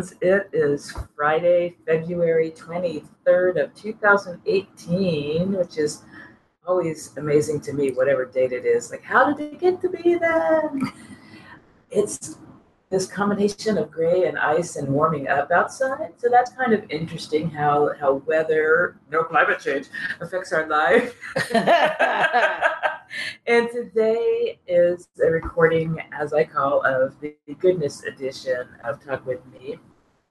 Friends, it is Friday, February 23rd of 2018, which is always amazing to me, whatever date it is. Like, how did it get to be then? It's this combination of gray and ice and warming up outside. So that's kind of interesting how, how weather, no climate change, affects our life. and today is a recording, as I call, of the goodness edition of Talk With Me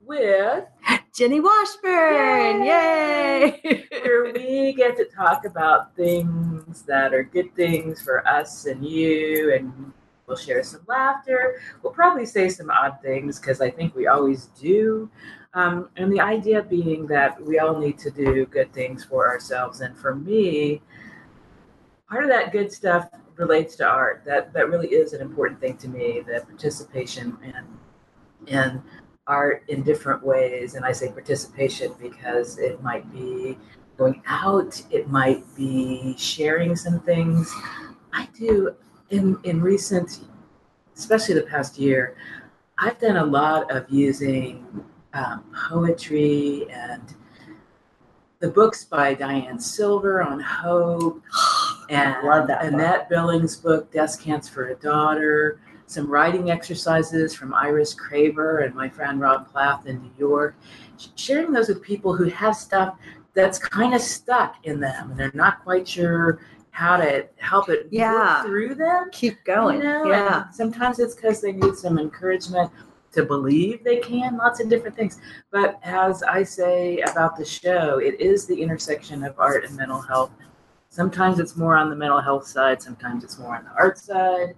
with Jenny Washburn. Yay! Yay! where we get to talk about things that are good things for us and you, and we'll share some laughter. We'll probably say some odd things because I think we always do. Um, and the idea being that we all need to do good things for ourselves. And for me, part of that good stuff relates to art. That that really is an important thing to me. The participation and in art in different ways, and I say participation because it might be going out, it might be sharing some things. I do in in recent, especially the past year, I've done a lot of using um, poetry and the books by Diane Silver on hope and Love that Billings' book, Descants for a Daughter, some writing exercises from Iris Craver and my friend Rob Plath in New York. Sharing those with people who have stuff that's kind of stuck in them and they're not quite sure how to help it Yeah. work through them. Keep going. You know, yeah. and sometimes it's because they need some encouragement to believe they can, lots of different things. But as I say about the show, it is the intersection of art and mental health. Sometimes it's more on the mental health side, sometimes it's more on the art side.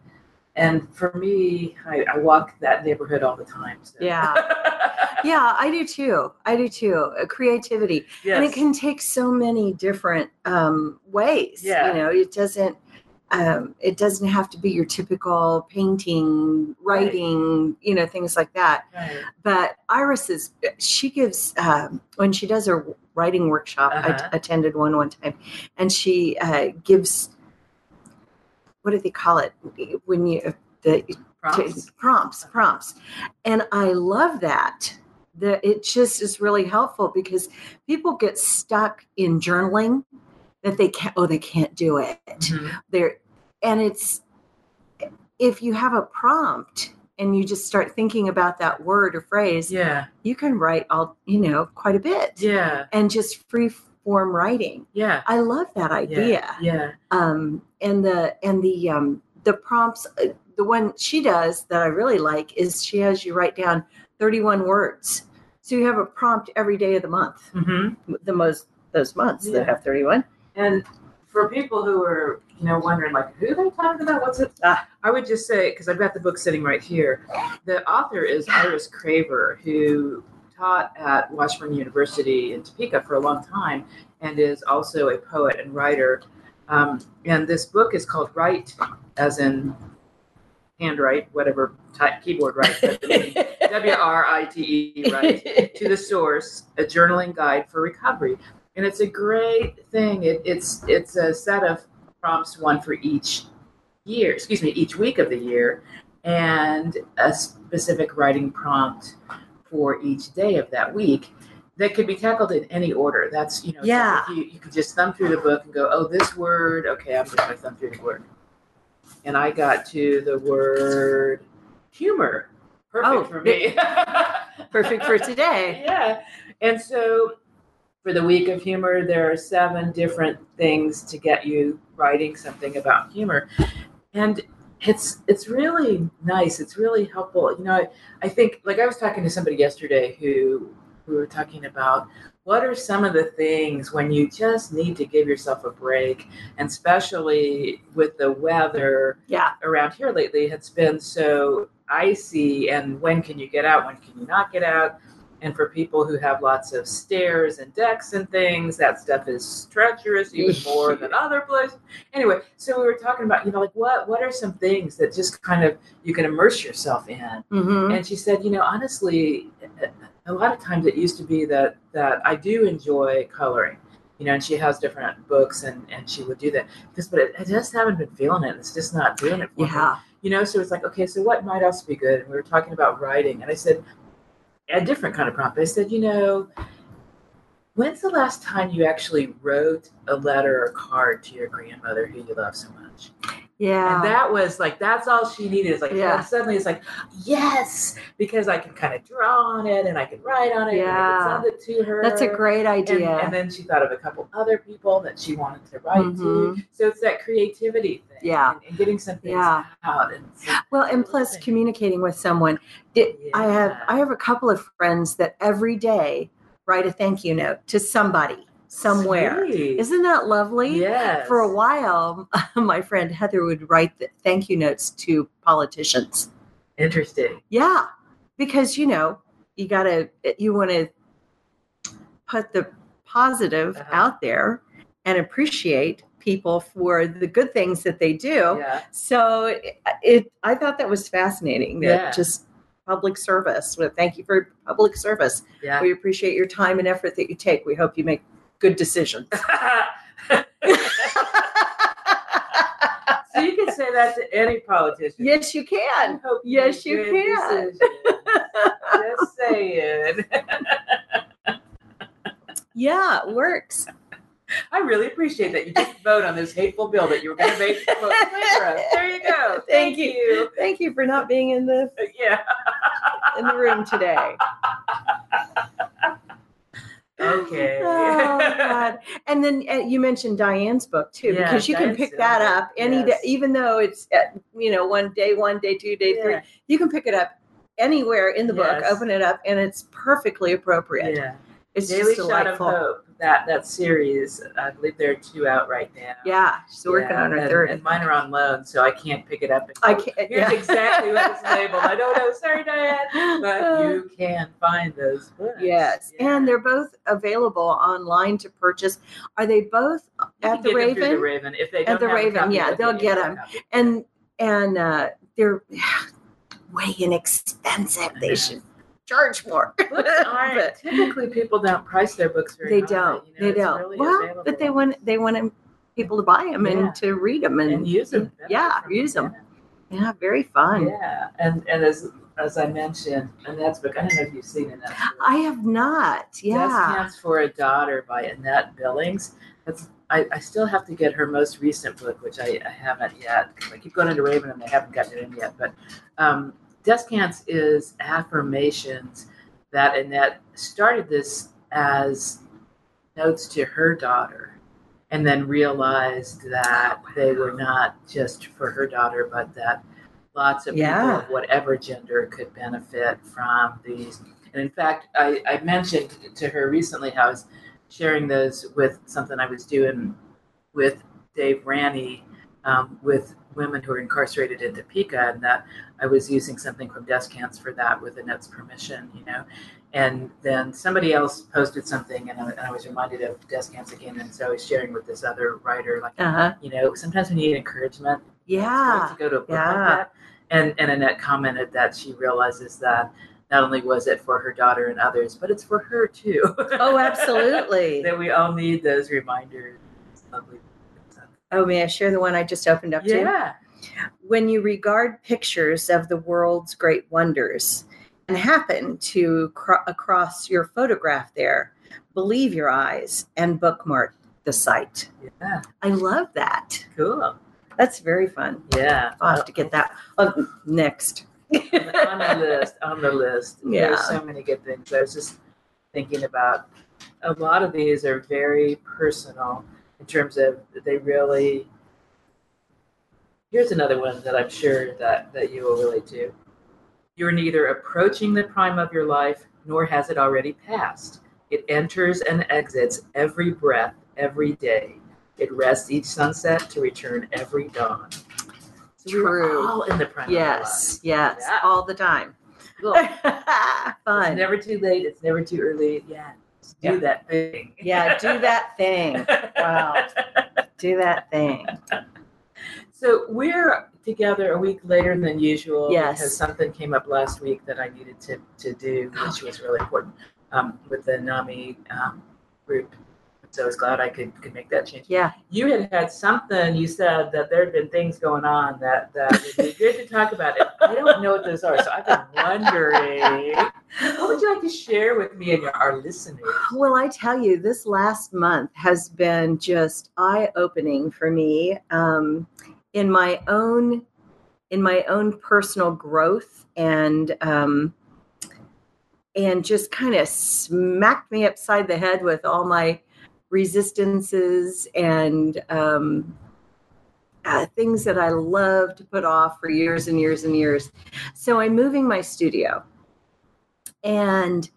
And for me, I, I walk that neighborhood all the time. So. Yeah. Yeah, I do too. I do too. Uh, creativity. yes. And it can take so many different um, ways. Yeah. You know, it doesn't. Um, it doesn't have to be your typical painting, writing, you know, things like that. Right. But Iris is, she gives, um, when she does her writing workshop, Uh-huh. I attended one one time, and she uh, gives, what do they call it? When you, the Prompts. prompts prompts and i love that that it just is really helpful because people get stuck in journaling that they can't oh they can't do it Mhm. they're and it's if you have a prompt and you just start thinking about that word or phrase Yeah. you can write all you know quite a bit Yeah. and just free form writing Yeah. i love that idea Yeah. um, and the and the um, the prompts uh, the one she does that i really like is she has you write down 31 words so you have a prompt every day of the month hmm the most those months Yeah. that have 31 And for people who are, you know, wondering like, who are they talking about? What's it? Ah. I would just say, because I've got the book sitting right here. The author is Iris Craver, who taught at Washburn University in Topeka for a long time and is also a poet and writer. Um, and this book is called Write, as in handwrite, whatever type, keyboard write, W R I T E, write to the source a journaling guide for recovery. And it's a great thing. It, it's it's a set of prompts one for each year excuse me each week of the year and a specific writing prompt for each day of that week that could be tackled in any order that's you know Yeah. you, you could just thumb through the book and go oh this word okay i'm just going to thumb through the word and i got to the word humor perfect Oh, for me perfect for today yeah. And so for the week of humor, there are seven different things to get you writing something about humor. And it's it's really nice. It's really helpful. You know, I, I think like I was talking to somebody yesterday who we were talking about what are some of the things when you just need to give yourself a break, and especially with the weather yeah around here lately it's been so icy and when can you get out when can you not get out and for people who have lots of stairs and decks and things that stuff is treacherous even more than other places anyway so we were talking about you know like what what are some things that just kind of you can immerse yourself in hmm and she said, you know, honestly, a lot of times it used to be that that I do enjoy coloring, you know, and she has different books and and she would do that. But it, I just haven't been feeling it. It's just not doing it for me. You know, so it's like, okay, so what might else be good? And we were talking about writing, and I said, a different kind of prompt. I said, you know, when's the last time you actually wrote a letter or card to your grandmother who you love so much? Yeah. And that was like that's all she needed. Is like Yeah. suddenly it's like yes, because I can kind of draw on it and I can write on it and I Yeah. can send it to her. That's a great idea. and then she thought of a couple other people that she wanted to write to. Mhm. So it's that creativity thing. Yeah. And, and getting something Yeah. out. And well, and plus communicating with someone. Did, I have I have a couple of friends that every day write a thank you note to somebody somewhere. Sweet. Isn't that lovely? Yes. For a while, my friend Heather would write the thank you notes to politicians. Interesting. Yeah, because you know you gotta you want to put the positive Uh-huh. out there and appreciate people for the good things that they do. Yeah. So it, it I thought that was fascinating. That Yeah. just public service. Well, thank you for public service. Yeah. We appreciate your time and effort that you take. We hope you make good decisions. so you can say that to any politician. yes, you can. Yes, you can. Just saying. Yeah, it works. I really appreciate that you a vote on this hateful bill that you were going to make. vote in favor. There you go. Thank Thank, you. you. Thank you for not being in the Yeah. in the room today. Okay. oh God! And then uh, you mentioned Diane's book too, Yeah, because you can pick that up any day, even though it's uh, you know one day, one day, two day, three. You can pick it up anywhere in the book, open it up, and it's perfectly appropriate. Yeah. It's Daily just Shot of delightful. Hope. That that series. I believe there are two out right now. Yeah, she's working on her and, third. And mine are on loan, so I can't pick it up. And I can't. Here's yeah. exactly what it's labeled. I don't know. Sorry, Diane. But you can find those books. Yes, Yeah. and they're both available online to purchase. Are they both You at the Raven? the Raven. If they At the Raven, copy, yeah, they'll get them. and and uh, they're way inexpensive. They should charge more. Books aren't But typically people don't price their books very they high, don't. you know, they don't. really well, available. but they want they want people to buy them Yeah. and to read them and, and use them. Yeah, use them. Yeah, very fun. Yeah, and and as as I mentioned, Annette's book. I don't know if you've seen Annette's book. I have not. Yeah. Descants for a Daughter by Annette Billings. That's I, I still have to get her most recent book, which I, I haven't yet. I keep going into Raven and they haven't gotten it in yet. But um, Descants is affirmations that Annette started this as notes to her daughter and then realized that they were not just for her daughter, but that lots of Yeah. people of whatever gender could benefit from these. And in fact, I, I mentioned to her recently how I was sharing those with something I was doing with Dave Ranney um, with women who are incarcerated in Topeka, and that I was using something from Descants for that with Annette's permission, you know. And then somebody else posted something, and I, and I was reminded of Descants again, and so I was sharing with this other writer, like, Uh huh. you know, sometimes we need encouragement. Yeah. to go to a book Yeah. like that. And and Annette commented that she realizes that not only was it for her daughter and others, but it's for her too. Oh, absolutely. that we all need those reminders. It's lovely. Oh, may I share the one I just opened up to? Yeah. when you regard pictures of the world's great wonders and happen to cro- across your photograph there, believe your eyes and bookmark the site. Yeah. I love that. Cool. That's very fun. Yeah. I'll have to get that oh, next. on the list. On the list. Yeah. There's so many good things. I was just thinking about a lot of these are very personal in terms of they really here's another one that I'm sure that, that you will relate to. You're neither approaching the prime of your life nor has it already passed. It enters and exits every breath, every day. It rests each sunset to return every dawn. So we were True. all in the prime yes, yes, Yeah. all the time. of our life. Cool. It's never too late. It's never too early. Yeah. Do that thing. Yeah, do that thing. Wow. Do that thing. So we're together a week later than usual Yes. because something came up last week that I needed to, to do, which was really important um, with the NAMI um, group. So I was glad I could, could make that change. Yeah. You had had something, you said that there had been things going on that, that would be good to talk about. And I don't know what those are. So I've been wondering. What would you like to share with me and our listeners? Well, I tell you, this last month has been just eye-opening for me um, in my own in my own personal growth and um, and just kind of smacked me upside the head with all my resistances and um, uh, things that I love to put off for years and years and years. So I'm moving my studio, and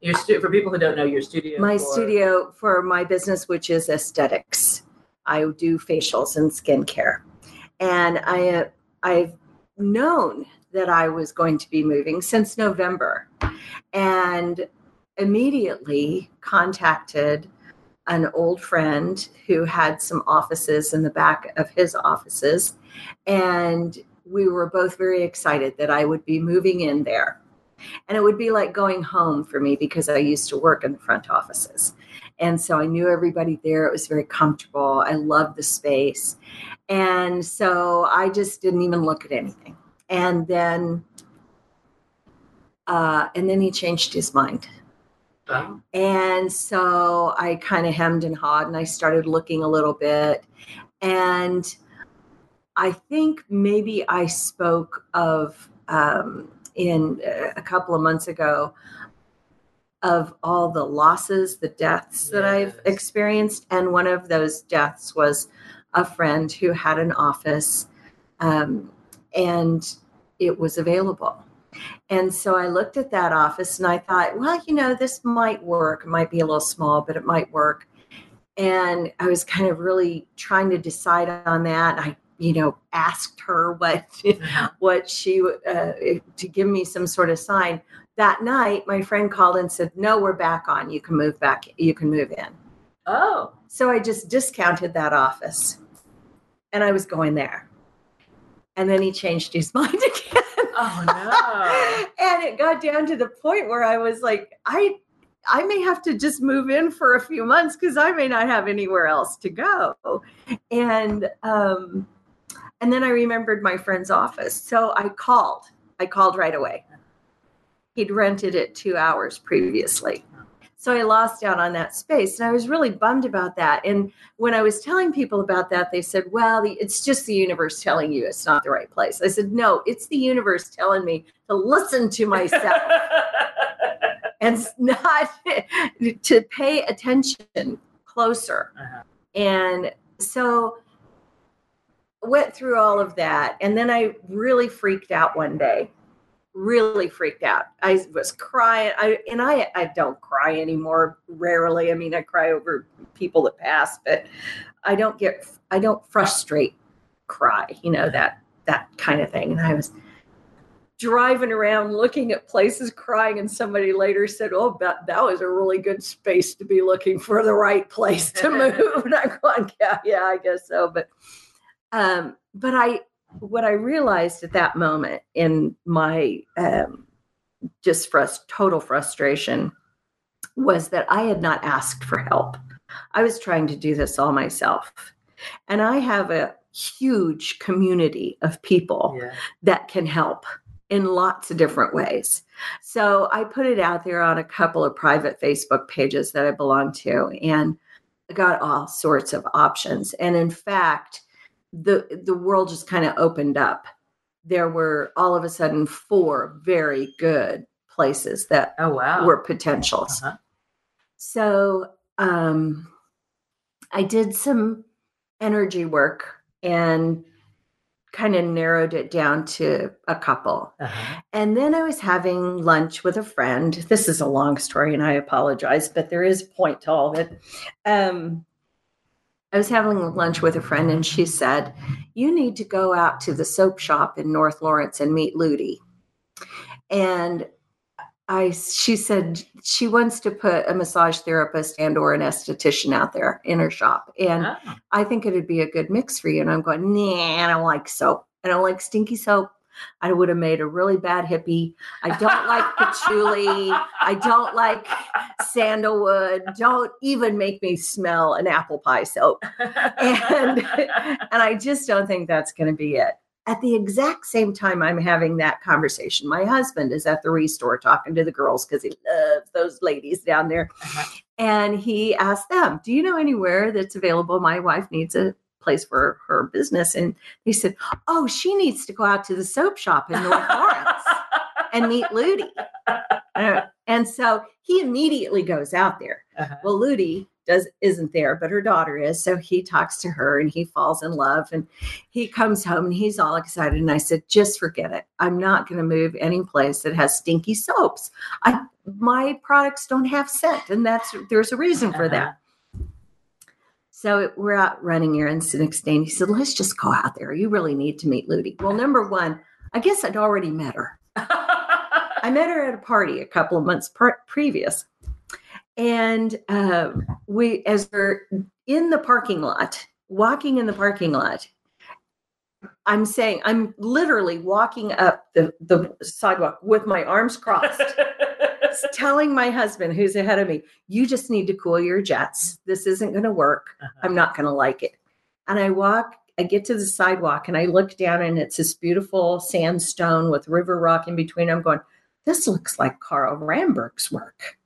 Your stu- for people who don't know your studio. my for- studio for my business, which is aesthetics. I do facials and skincare, and I uh, I've known that I was going to be moving since November, and immediately contacted an old friend who had some offices in the back of his offices, and we were both very excited that I would be moving in there. And it would be like going home for me because I used to work in the front offices. And so I knew everybody there. It was very comfortable. I loved the space. And so I just didn't even look at anything. And then uh, and then he changed his mind. And so I kind of hemmed and hawed and I started looking a little bit. And I think maybe I spoke of um, in uh, a couple of months ago of all the losses, the deaths that I've experienced. And one of those deaths was a friend who had an office um, and it was available. And so I looked at that office and I thought, well, you know, this might work. It might be a little small, but it might work. And I was kind of really trying to decide on that. I, you know, asked her what what she uh, to give me some sort of sign. That night, my friend called and said, "No, we're back on. You can move back. You can move in." oh, So I just discounted that office, and I was going there. And then he changed his mind again. Oh no. and it got down to the point where I was like, I I may have to just move in for a few months because I may not have anywhere else to go. And um and then I remembered my friend's office. So I called. I called right away. He'd rented it two hours previously. So I lost out on that space. And I was really bummed about that. And when I was telling people about that, they said, well, it's just the universe telling you it's not the right place. I said, no, it's the universe telling me to listen to myself and not to pay attention closer. Uh-huh. And so went through all of that. And then I really freaked out one day. Really freaked out. I was crying. I and I I don't cry anymore rarely. I mean, I cry over people that pass, but I don't get I don't frustrate cry, you know, that that kind of thing. And I was driving around looking at places crying and somebody later said oh that, that was a really good space to be looking for the right place to move and i'm going yeah yeah i guess so but um but i what i realized at that moment in my um just frust- total frustration was that i had not asked for help i was trying to do this all myself and i have a huge community of people yeah. that can help in lots of different ways. So I put it out there on a couple of private Facebook pages that I belong to and got all sorts of options. And in fact, the the world just kind of opened up. There were all of a sudden four very good places that Oh wow. were potentials. Uh-huh. So um, I did some energy work and kind of narrowed it down to a couple. Uh-huh. And then I was having lunch with a friend. This is a long story and I apologize, but there is a point to all of it. Um, I was having lunch with a friend and she said, You need to go out to the soap shop in North Lawrence and meet Ludi. And I she said she wants to put a massage therapist and or an esthetician out there in her shop. And Oh. I think it'd be a good mix for you. And I'm going, nah, I don't like soap. I don't like stinky soap. I would have made a really bad hippie. I don't like patchouli. I don't like sandalwood. Don't even make me smell an apple pie soap. And and I just don't think that's going to be it. at the exact same time I'm having that conversation, my husband is at the restore talking to the girls because he loves those ladies down there. Uh-huh. And he asked them, Do you know anywhere that's available? My wife needs a place for her business. And they said, Oh, she needs to go out to the soap shop in North Lawrence and meet Ludi. Uh, and so he immediately goes out there. Uh-huh. Well, Ludi does isn't there, but her daughter is. So he talks to her and he falls in love and he comes home and he's all excited. And I said, just forget it. I'm not going to move any place that has stinky soaps. I my products don't have scent, and that's there's a reason for that. So we're out running errands the next day, and he said, "Let's just go out there. You really need to meet Ludi." Well, number one, I guess I'd already met her. I met her at a party a couple of months pre- previous, and um, we, as we're in the parking lot, walking in the parking lot, I'm saying I'm literally walking up the the sidewalk with my arms crossed, telling my husband who's ahead of me, "You just need to cool your jets. This isn't going to work. Uh-huh. I'm not going to like it." And I walk I get to the sidewalk and I look down and it's this beautiful sandstone with river rock in between. I'm going, this looks like Carl Ramberg's work.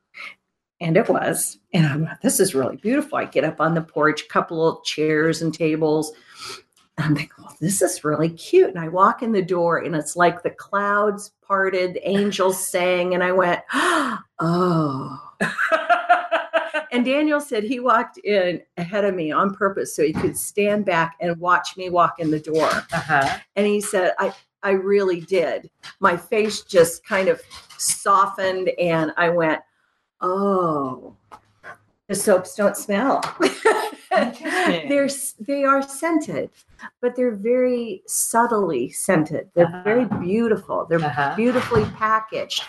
And it was. And I'm like, this is really beautiful. I get up on the porch, couple of chairs and tables. And I'm like, well, this is really cute. And I walk in the door and it's like the clouds parted, angels sang. And I went, oh. And Daniel said he walked in ahead of me on purpose so he could stand back and watch me walk in the door. uh-huh. And he said, I, I really did. My face just kind of softened and I went, Oh, the soaps don't smell. They're they are scented, but they're very subtly scented. They're very Uh-huh. beautiful. They're Uh-huh. beautifully packaged.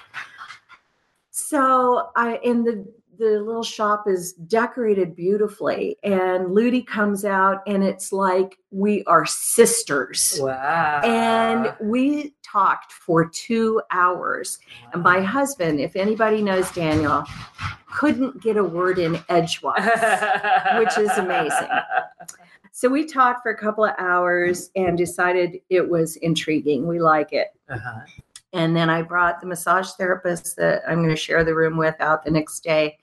So I in the the little shop is decorated beautifully and Ludi comes out and it's like we are sisters. Wow. And we talked for two hours. And my husband, if anybody knows Daniel, couldn't get a word in edgewise. which is amazing. So we talked for a couple of hours and decided it was intriguing. We like it. Uh-huh. And then I brought the massage therapist that I'm going to share the room with out the next day.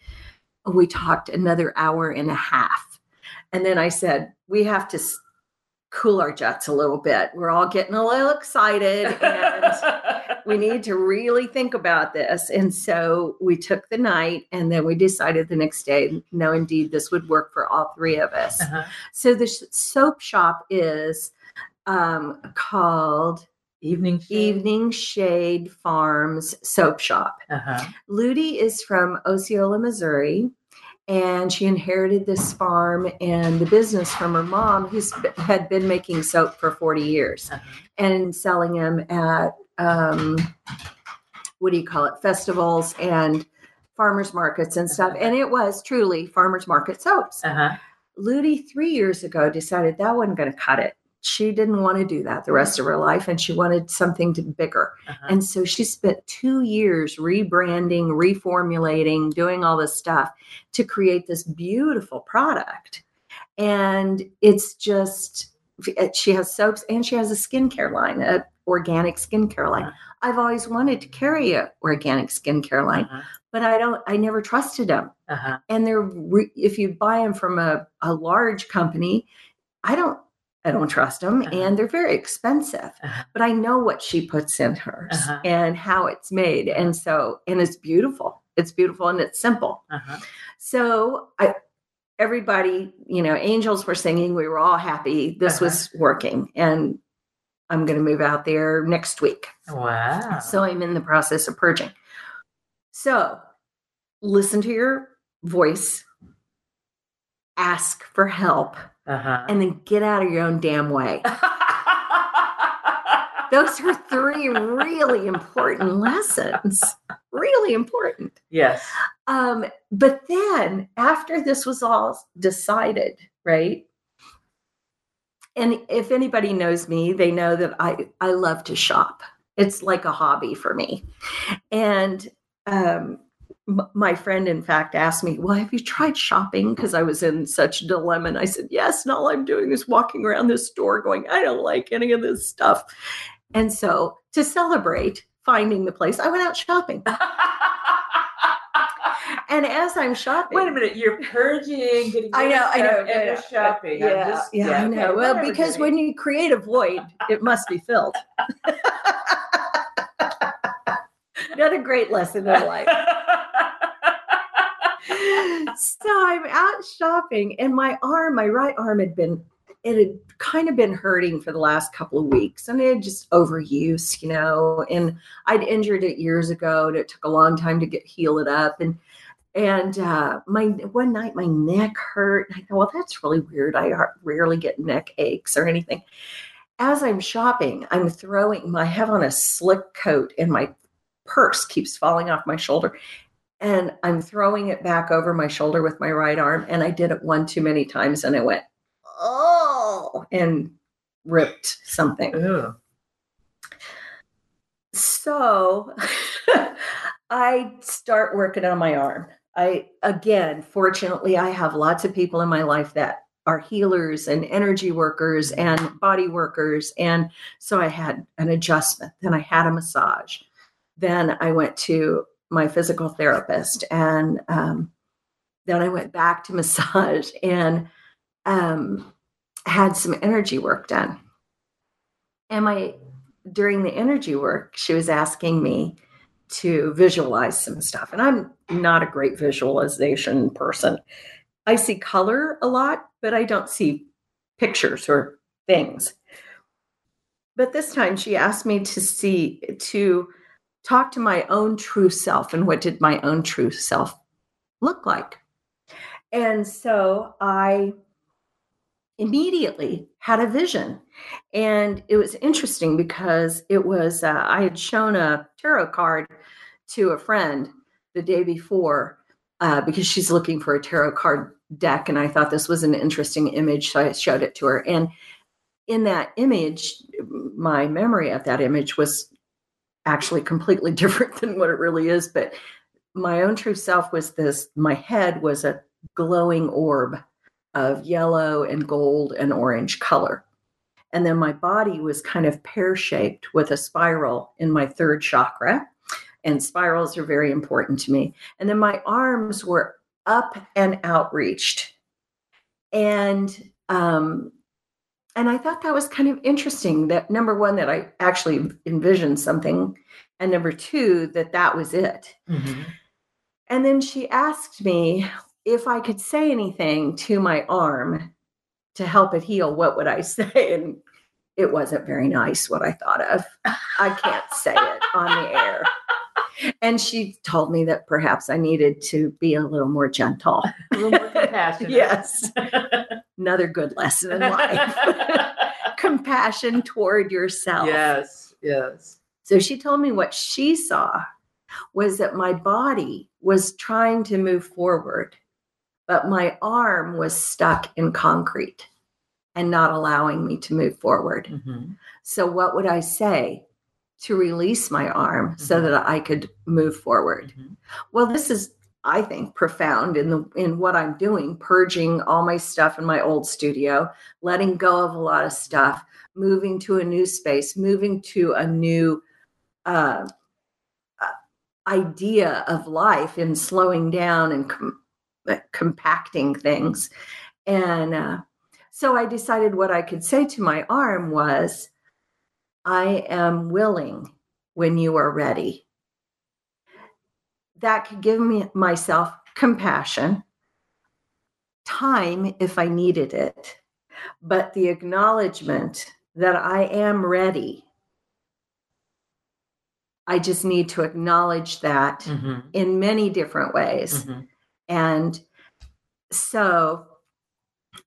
We talked another hour and a half. And then I said, we have to cool our jets a little bit. We're all getting a little excited and we need to really think about this. And so we took the night and then we decided the next day, no, indeed, this would work for all three of us. Uh-huh. So the sh- soap shop is um, called Evening. shade? Evening Shade Farms Soap Shop. Uh-huh. Ludi is from Osceola, Missouri, and she inherited this farm and the business from her mom, who had been making soap for 40 years Uh-huh. and selling them at um, what do you call it? Festivals and farmers markets and stuff. And it was truly farmers market soaps. Uh-huh. Ludi, three years ago, decided that wasn't going to cut it. She didn't want to do that the rest of her life, and she wanted something to bigger. Uh-huh. And so she spent two years rebranding, reformulating, doing all this stuff to create this beautiful product. And it's just, she has soaps and she has a skincare line, a organic skincare line. Uh-huh. I've always wanted to carry a organic skincare line, Uh-huh. but I don't, I never trusted them. Uh-huh. And they're, re- if you buy them from a, a large company, I don't, I don't trust them Uh-huh. and they're very expensive Uh-huh. but I know what she puts in hers Uh-huh. and how it's made. And so, and it's beautiful. It's beautiful and it's simple. Uh-huh. So I, everybody, you know, angels were singing. We were all happy. This Uh-huh. was working. And I'm going to move out there next week. Wow. So I'm in the process of purging. So listen to your voice, ask for help, uh-huh. and then get out of your own damn way. Those are three really important lessons. Really important. yes. Um, but then after this was all decided, right? And if anybody knows me, they know that I, I love to shop. It's like a hobby for me. And um, m- my friend, in fact, asked me, Well, have you tried shopping? Because I was in such a dilemma. And I said, Yes. And all I'm doing is walking around this store going, I don't like any of this stuff. And so to celebrate finding the place, I went out shopping. and as I'm shopping, Wait a minute, you're purging, getting I know, I know, and yeah, you're shopping. I'm yeah, just- yeah, I okay, know. Well, because when you create a void, it must be filled. Another great lesson in life. so I'm out shopping, and my arm, my right arm, had been it had kind of been hurting for the last couple of weeks, and it had just overuse, you know. And I'd injured it years ago, and it took a long time to get heal it up. And and uh, my one night my neck hurt. I thought, well, that's really weird. I rarely get neck aches or anything. As I'm shopping, I'm throwing. I have on a slick coat, and my purse keeps falling off my shoulder and I'm throwing it back over my shoulder with my right arm. And I did it one too many times and I went, oh, and ripped something. Ugh. So I start working on my arm. I, again, fortunately, I have lots of people in my life that are healers and energy workers and body workers. And so I had an adjustment, then I had a massage. Then I went to my physical therapist and um, then I went back to massage and um, had some energy work done. And my during the energy work, she was asking me to visualize some stuff. And I'm not a great visualization person. I see color a lot, but I don't see pictures or things. But this time she asked me to see to talk to my own true self and what did my own true self look like. And so I immediately had a vision. And it was interesting because it was, uh, I had shown a tarot card to a friend the day before uh, because she's looking for a tarot card deck. And I thought this was an interesting image. So I showed it to her. And in that image, my memory of that image was actually completely different than what it really is. But my own true self was this my head was a glowing orb of yellow and gold and orange color. And then my body was kind of pear shaped with a spiral in my third chakra. And spirals are very important to me. And then my arms were up and outreached. And um, and I thought that was kind of interesting that number one, that I actually envisioned something, and number two, that that was it. Mhm. And then she asked me if I could say anything to my arm to help it heal. What would I say? And it wasn't very nice what I thought of. I can't say it on the air. And she told me that perhaps I needed to be a little more gentle. A little more compassionate. yes. Another good lesson in life. Compassion toward yourself. yes, yes. So she told me what she saw was that my body was trying to move forward, but my arm was stuck in concrete and not allowing me to move forward. Mhm. So, what would I say to release my arm so Mhm. that I could move forward? Mhm. Well, this is, I think, profound in the in what I'm doing, purging all my stuff in my old studio, letting go of a lot of stuff, moving to a new space, moving to a new uh, uh, idea of life, in slowing down and com- uh, compacting things. And uh, so I decided what I could say to my arm was, "I am willing when you are ready." that could give me myself compassion, time if I needed it, but the acknowledgement that I am ready. I just need to acknowledge that Mhm. in many different ways. Mhm. And so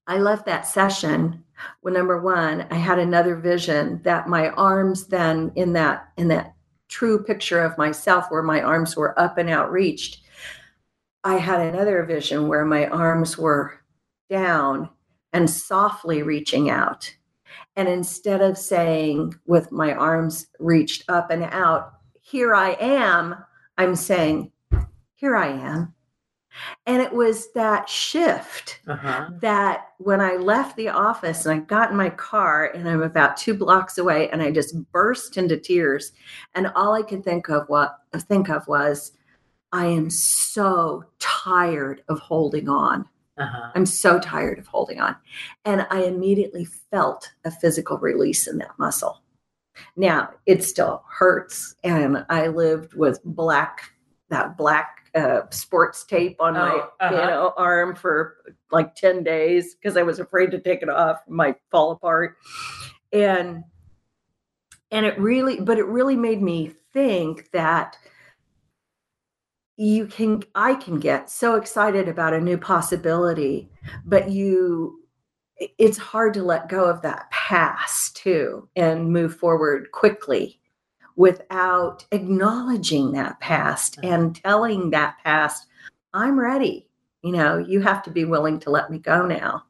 I left that session well number one i had another vision that my arms then in that in that true picture of myself where my arms were up and outreached i had another vision where my arms were down and softly reaching out and instead of saying with my arms reached up and out here i am i'm saying here I am. And it was that shift Uh-huh. that when I left the office and I got in my car and I'm about two blocks away and I just burst into tears. And all I could think of what think of was, I am so tired of holding on. Uh-huh. I'm so tired of holding on. And I immediately felt a physical release in that muscle. Now it still hurts. And I lived with black, that black uh, sports tape on my Oh, uh-huh. you know arm for like 10 days because I was afraid to take it off. It might fall apart. And and it really, but it really made me think that you can i can get so excited about a new possibility but you it's hard to let go of that past too and move forward quickly without acknowledging that past and telling that past i'm ready you know you have to be willing to let me go now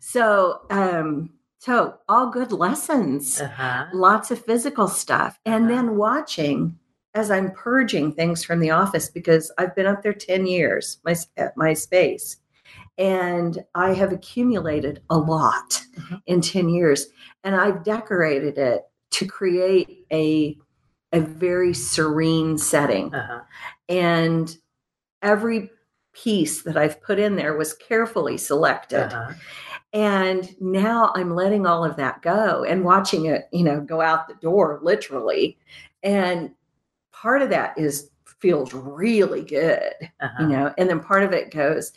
so um so all good lessons Uh-huh. lots of physical stuff and Uh-huh. then watching as i'm purging things from the office because i've been up there 10 years my, at my space and i have accumulated a lot Mhm. in 10 years and i've decorated it to create a a very serene setting Uh-huh. and every piece that i've put in there was carefully selected Uh-huh. and now i'm letting all of that go and watching it you know go out the door literally and part of that is feels really good Uh-huh. you know and then part of it goes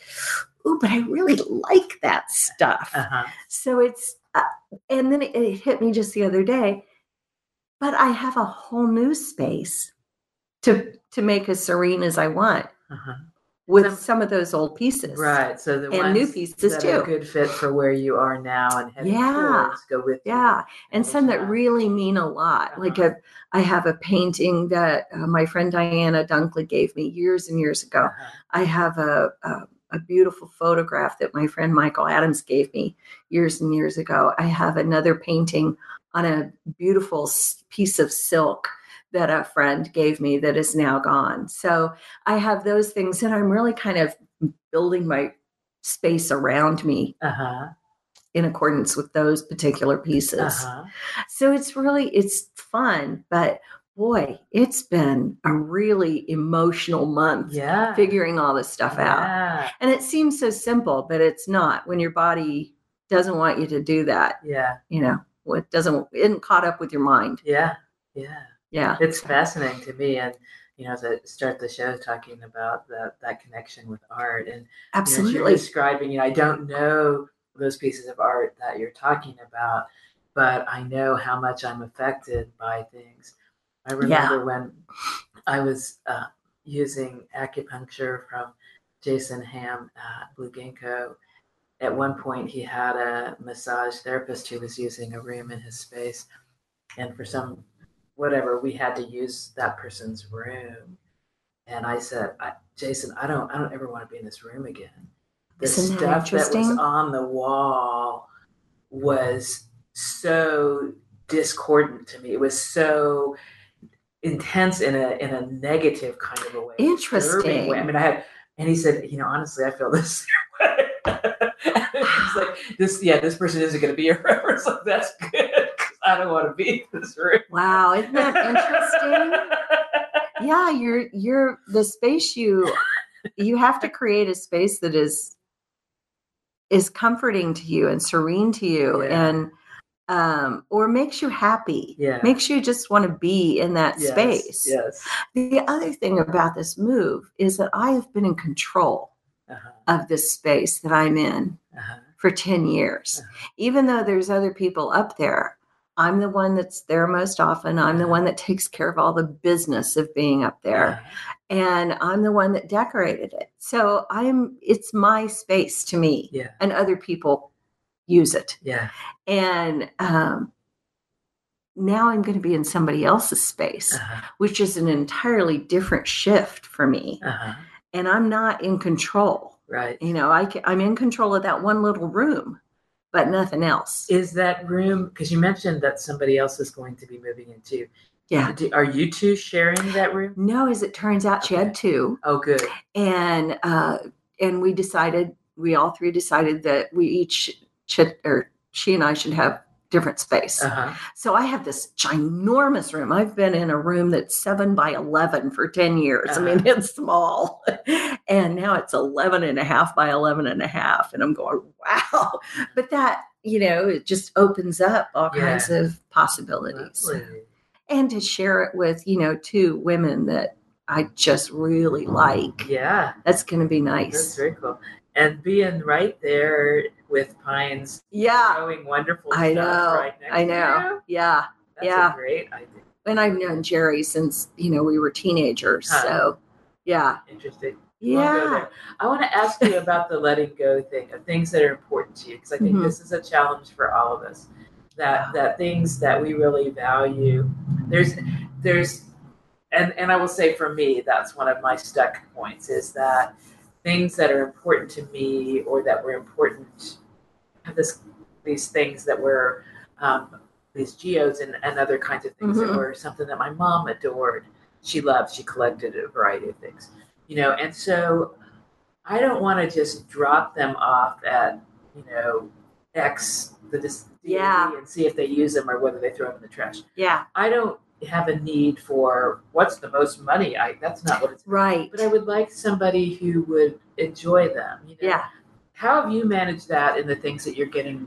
oh but i really like that stuff Uh-huh. so it's uh, and then it, it hit me just the other day but i have a whole new space to to make as serene as i want Uh-huh. with Some- some of those old pieces Right. So the And new pieces, too. good fit for where you are now and Yeah. go with. Yeah, and some that really mean a lot. Like Uh-huh. a, I have a painting that uh, my friend Diana Dunkley gave me years and years ago. Uh-huh. I have a, a a beautiful photograph that my friend Michael Adams gave me years and years ago. I have another painting on a beautiful piece of silk that a friend gave me that is now gone. So I have those things, and I'm really kind of building my space around me Uh-huh. in accordance with those particular pieces Uh-huh. so it's really it's fun but boy it's been a really emotional month Yeah. figuring all this stuff out and it seems so simple but it's not when your body doesn't want you to do that Yeah. you know it doesn't isn't caught up with your mind Yeah. Yeah. yeah It's fascinating to me and you know, to start the show talking about that that connection with art and you know, absolutely describing, you know, I don't know those pieces of art that you're talking about, but I know how much I'm affected by things. I remember when I was uh, using acupuncture from Jason Ham at Blue Ginkgo. At one point, he had a massage therapist who was using a room in his space, and for some whatever, we had to use that person's room. And I said, I, Jason, I don't, I don't ever want to be in this room again. The Isn't stuff that was on the wall was so discordant to me. It was so intense in a in a negative kind of a way. Interesting. way. I mean, I had, and he said, you know, honestly, I feel this way. He's like, this, yeah, this person isn't going to be a reference. Like, that's good I don't want to be in this room. wow isn't that interesting yeah you're you're the space you you have to create a space that is is comforting to you and serene to you Yeah. and um or makes you happy Yeah. makes you just want to be in that Yes, space Yes. the other thing about this move is that i have been in control Uh-huh. of this space that i'm in Uh-huh. for 10 years Uh-huh. even though there's other people up there i'm the one that's there most often i'm the Uh-huh. one that takes care of all the business of being up there and i'm the one that decorated it so i'm it's my space to me Yeah. and other people use it Yeah. and um, now i'm going to be in somebody else's space Uh-huh. which is an entirely different shift for me Uh-huh. And i'm not in control Right. you know I can, i'm in control of that one little room but nothing else Is that room because you mentioned that somebody else is going to be moving into? Yeah. Are you two sharing that room? No, as it turns out, she had two, Oh, good. and uh, and we decided we all three decided that we each should or she and I should have different space. Uh huh. So I have this ginormous room. I've been in a room that's seven by 11 for 10 years. I mean, it's small. And now it's 11 and a half by 11 and a half. And I'm going, wow. But that, you know, it just opens up all Yeah. kinds of possibilities. Lovely. And to share it with, you know, two women that I just really like. Yeah, That's going to be nice. that's very cool. And being right there with Pines, Yeah. growing wonderful I stuff know. right next I to know. you. Yeah. That's Yeah. a great idea. And I've known Jerry since, you know, we were teenagers. Huh. So, yeah. Interesting. Yeah. I want to ask you about the letting go thing of things that are important to you because I think Mhm. this is a challenge for all of us. That that things that we really value. There's there's and and I will say for me that's one of my stuck points is that things that are important to me or that were important this these things that were um, these geodes and, and other kinds of things that Mhm. were something that my mom adored. She loved. She collected a variety of things you know and so i don't want to just drop them off at you know x the Yeah. and see if they use them or whether they throw them in the trash Yeah. i don't have a need for what's the most money i that's not what it's Right. but i would like somebody who would enjoy them you know Yeah. how have you managed that in the things that you're getting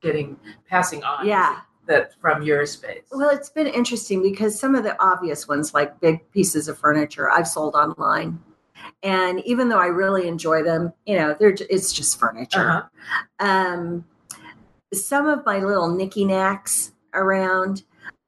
getting passing on Yeah. that from your space Well, it's been interesting because some of the obvious ones, like big pieces of furniture, I've sold online. And even though I really enjoy them, you know, they're it's just furniture. uh-huh. Um, some of my little knicky knacks around,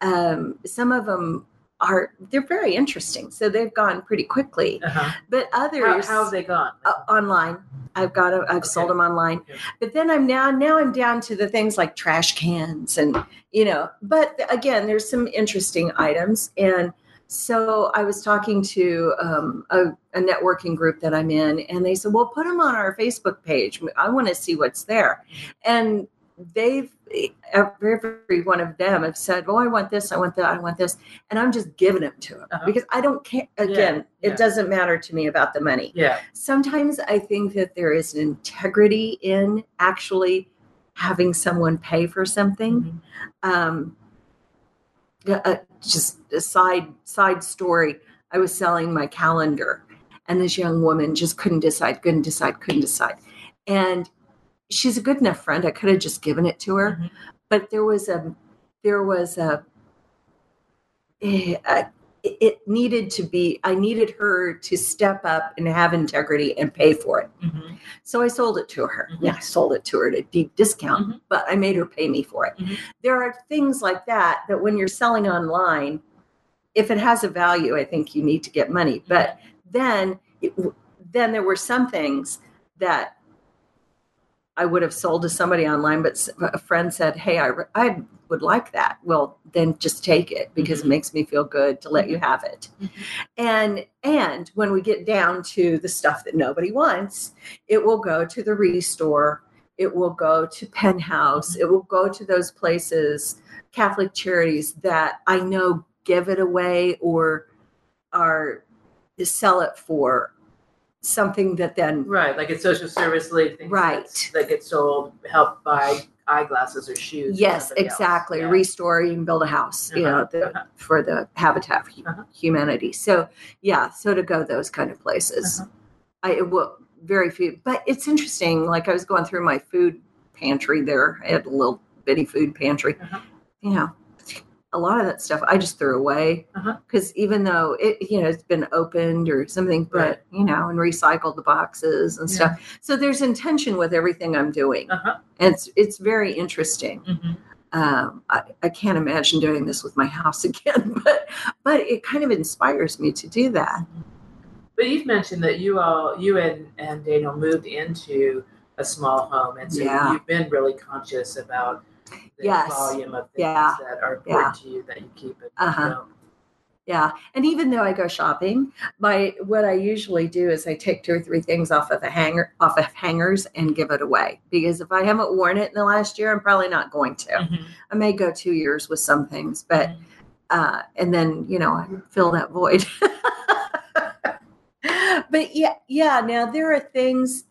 um, some of them are they're very interesting. So they've gone pretty quickly. Uh-huh. But others how have they gone uh, online. I've got a, I've sold them online. Okay. But then I'm now now I'm down to the things like trash cans and you know. But again, there's some interesting items and. So I was talking to um, a, a networking group that I'm in, and they said, "Well, put them on our Facebook page. I want to see what's there." And they've every, one of them have said, "Well, I want this, I want that, I want this," and I'm just giving them to them Uh-huh. because I don't care. Again, yeah. it doesn't matter to me about the money yeah sometimes I think that there is an integrity in actually having someone pay for something. Mhm. Um, uh, just a side side story. I was selling my calendar, and this young woman just couldn't decide, couldn't decide, couldn't decide. And she's a good enough friend. I could have just given it to her, Mhm. but there was a there was a, eh, a it- it needed to be i needed her to step up and have integrity and pay for it Mhm. so i sold it to her Mhm. yeah i sold it to her at a deep discount Mhm. but i made her pay me for it Mhm. there are things like that that when you're selling online if it has a value i think you need to get money but then it, then there were some things that I would have sold to somebody online, but a friend said, "Hey, I, I would like that." Well, then just take it because Mhm. it makes me feel good to let you have it. Mhm. And and when we get down to the stuff that nobody wants, it will go to the ReStore. It will go to Penn House. It will go to those places, Catholic charities that I know give it away or are sell it for something that then Right, like a social service league thing. Right. that's- That gets sold, help buy eyeglasses or shoes. for Yes, somebody else. exactly. Yeah. ReStore and build a house, you know, Uh-huh, the, uh-huh. for the Habitat for Hu- Uh-huh. Humanity. So, yeah, so to go those kind of places, Uh-huh. I it will very few. But it's interesting. Like I was going through my food pantry there. I had a little bitty food pantry. Uh-huh. You know, a lot of that stuff I just threw away Uh-huh. because even though it, you know, it's been opened or something, but Right. you know, and recycled the boxes and Yeah. stuff. So there's intention with everything I'm doing. Uh-huh. And it's it's very interesting Mhm. um, I, I can't imagine doing this with my house again, but but it kind of inspires me to do that. But you've mentioned that you all, you and, and Daniel moved into a small home, and so Yeah. you've been really conscious about the Yes. volume of things Yeah. that are important to you that you keep it. Uh-huh. Yeah, and even though I go shopping, my what I usually do is I take two or three things off of a hanger, off of hangers, and give it away. Because if I haven't worn it in the last year, I'm probably not going to. Mhm. I may go two years with some things, but uh, and then you know I fill that void. but yeah, yeah. Now there are things,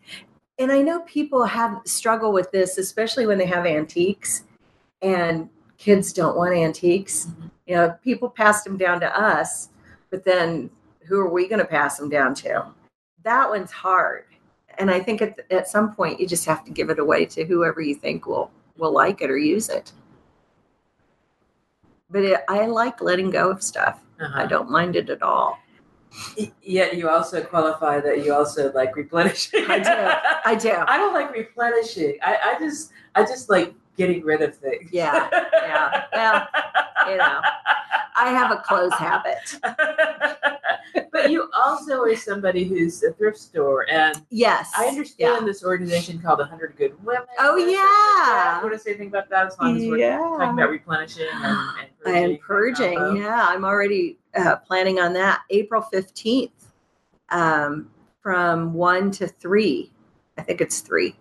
and I know people have struggle with this, especially when they have antiques, and kids don't want antiques. Mhm. You know, people pass them down to us, but then who are we going to pass them down to? That one's hard, and I think at at some point you just have to give it away to whoever you think will will like it or use it. But it, I like letting go of stuff. Uh-huh. I don't mind it at all. Yet you also qualify that you also like replenishing. I do. I do. I don't like replenishing. I, I just I just like getting rid of things. Yeah, yeah. Well, you know, I have a clothes habit. but you also are somebody who's a thrift store, and Yes. I understand this organization called the Hundred Good Women. Oh, or something like yeah. that. Want to say anything about that? As long as we're talking about replenishing and, and purging. And purging. Yeah, I'm already uh, planning on that. April 15th um, from 1 to 3. I think it's 3.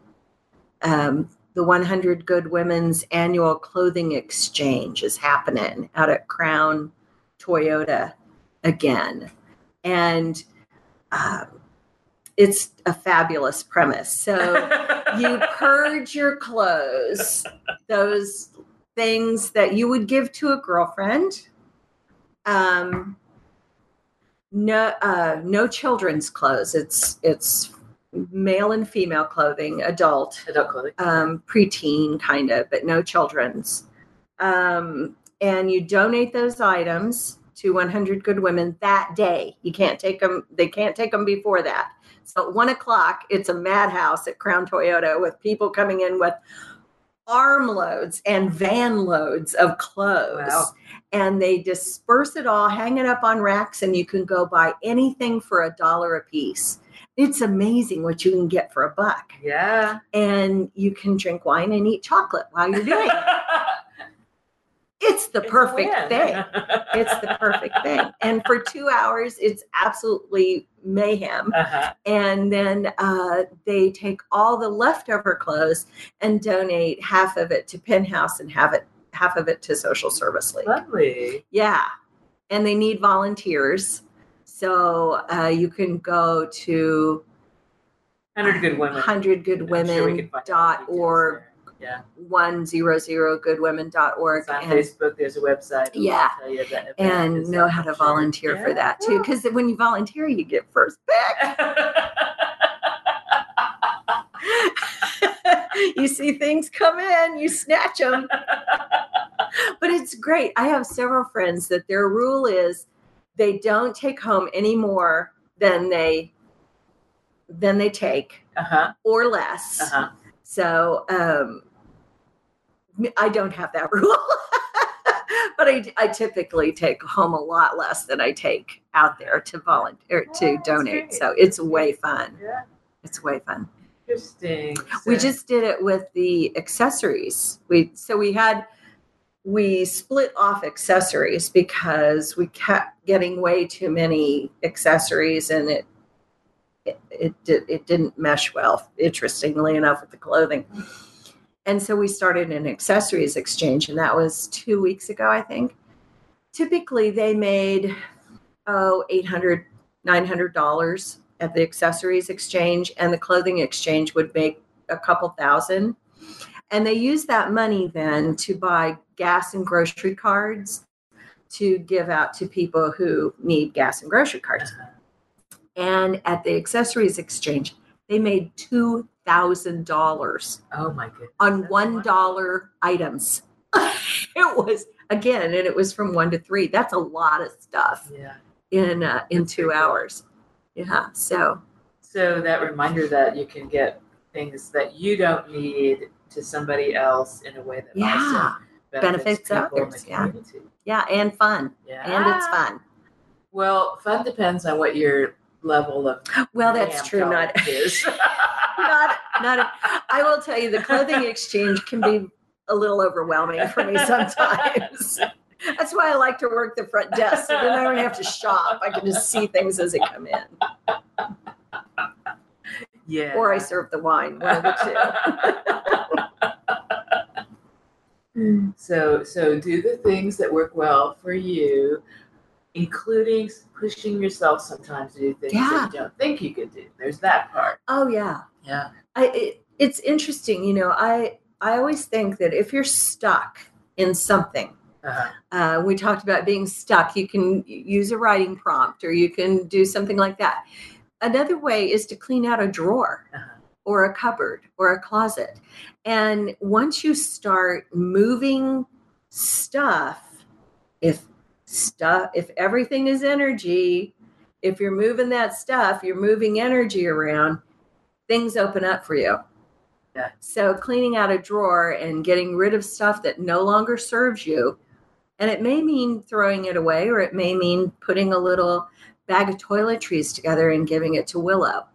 Um, the 100 Good Women's annual clothing exchange is happening out at Crown Toyota again. And um, it's a fabulous premise. So you purge your clothes, those things that you would give to a girlfriend. Um, no, uh, no children's clothes. It's it's male and female clothing, adult, adult clothing. um, preteen kind of, but no children's. Um, and you donate those items to 100 Good Women that day. You can't take them; they can't take them before that. So at one o'clock, it's a madhouse at Crown Toyota with people coming in with armloads and van loads of clothes. Wow. And they disperse it all, hang it up on racks, and you can go buy anything for a dollar a piece. It's amazing what you can get for a buck. Yeah. And you can drink wine and eat chocolate while you're doing it. It's the It's perfect thing. It's the perfect thing. And for two hours, it's absolutely mayhem. Uh-huh. And then uh, they take all the leftover clothes and donate half of it to Penn House and have it half of it to Social Service League. Lovely. Yeah. And they need volunteers. So uh, you can go to Hundred good women. 100goodwomen.org, dot org. Yeah. 100goodwomen.org. It's on And, Facebook. There's a website. Yeah. tell you that and know how to volunteer for that too. Because when you volunteer, you get first pick. you see things come in, you snatch them. But it's great. I have several friends that their rule is they don't take home any more than they than they take uh-huh. or less. Uh-huh. So um, I don't have that rule. but I, I typically take home a lot less than I take out there to volunteer Oh, to that's donate. great. So it's way fun. Yeah. It's way fun. Interesting. we just did it with the accessories. We so we had we split off accessories because we kept getting way too many accessories and it it it, it didn't mesh well interestingly enough with the clothing. And so we started an accessories exchange and that was two weeks ago i think. Typically they made oh 800 900 dollars at the accessories exchange and the clothing exchange would make a couple thousand. And they use that money then to buy gas and grocery cards to give out to people who need gas and grocery cards. And at the accessories exchange they made $2000 Oh my goodness. on one items. It was again and it was from one to three. That's a lot of stuff Yeah. in uh, in That's two hours yeah so So that reminder that you can get things that you don't need to somebody else in a way that Yeah. benefits, Benefits others, the yeah. community. yeah and fun Yeah. and it's fun Well, fun depends on what your level of well that's true not is. not not i will tell you the clothing exchange can be a little overwhelming for me sometimes that's why i like to work the front desk so then i don't have to shop i can just see things as they come in yeah. or i serve the wine one of the two So so do the things that work well for you, including pushing yourself sometimes to do things Yeah. that you don't think you could do. There's that part. Oh yeah. Yeah. I it, it's interesting, you know, I I always think that if you're stuck in something, Uh-huh. uh, we talked about being stuck, you can use a writing prompt or you can do something like that. Another way is to clean out a drawer Uh-huh. or a cupboard or a closet. And once you start moving stuff, if stuff, if everything is energy, if you're moving that stuff, you're moving energy around, things open up for you. Yeah. So cleaning out a drawer and getting rid of stuff that no longer serves you. And it may mean throwing it away, or it may mean putting a little bag of toiletries together and giving it to Willow.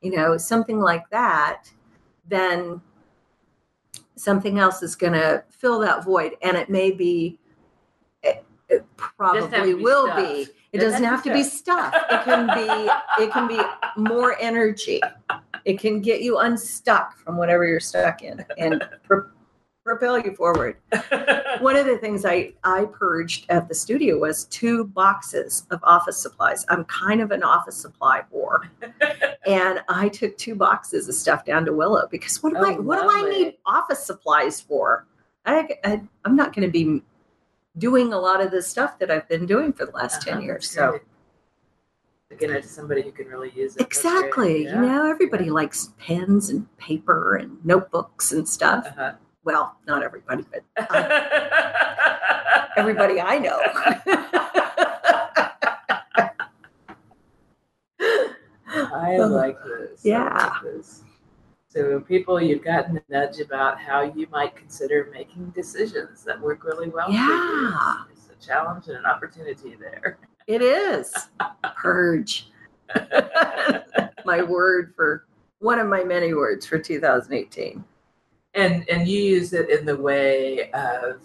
You know, something like that, then something else is going to fill that void. And it may be, it, it probably be will stuff. be. It doesn't have to be stuff. It can be it can be more energy. It can get you unstuck from whatever you're stuck in and propel you forward. One of the things I I purged at the studio was two boxes of office supplies. I'm kind of an office supply whore, and I took two boxes of stuff down to Willow because what do Oh, I what do I need office supplies for? I, I I'm not going to be doing a lot of the stuff that I've been doing for the last ten Uh-huh, years. So. great. Again, it's somebody who can really use it. Exactly. Yeah. You know, everybody likes pens and paper and notebooks and stuff. Uh-huh. Well, not everybody, but um, everybody I know. I like this. Yeah. like this. So, people, you've gotten a nudge about how you might consider making decisions that work really well Yeah. It's a challenge and an opportunity there. it is. Purge. my word for one of my many words for 2018. And and you use it in the way of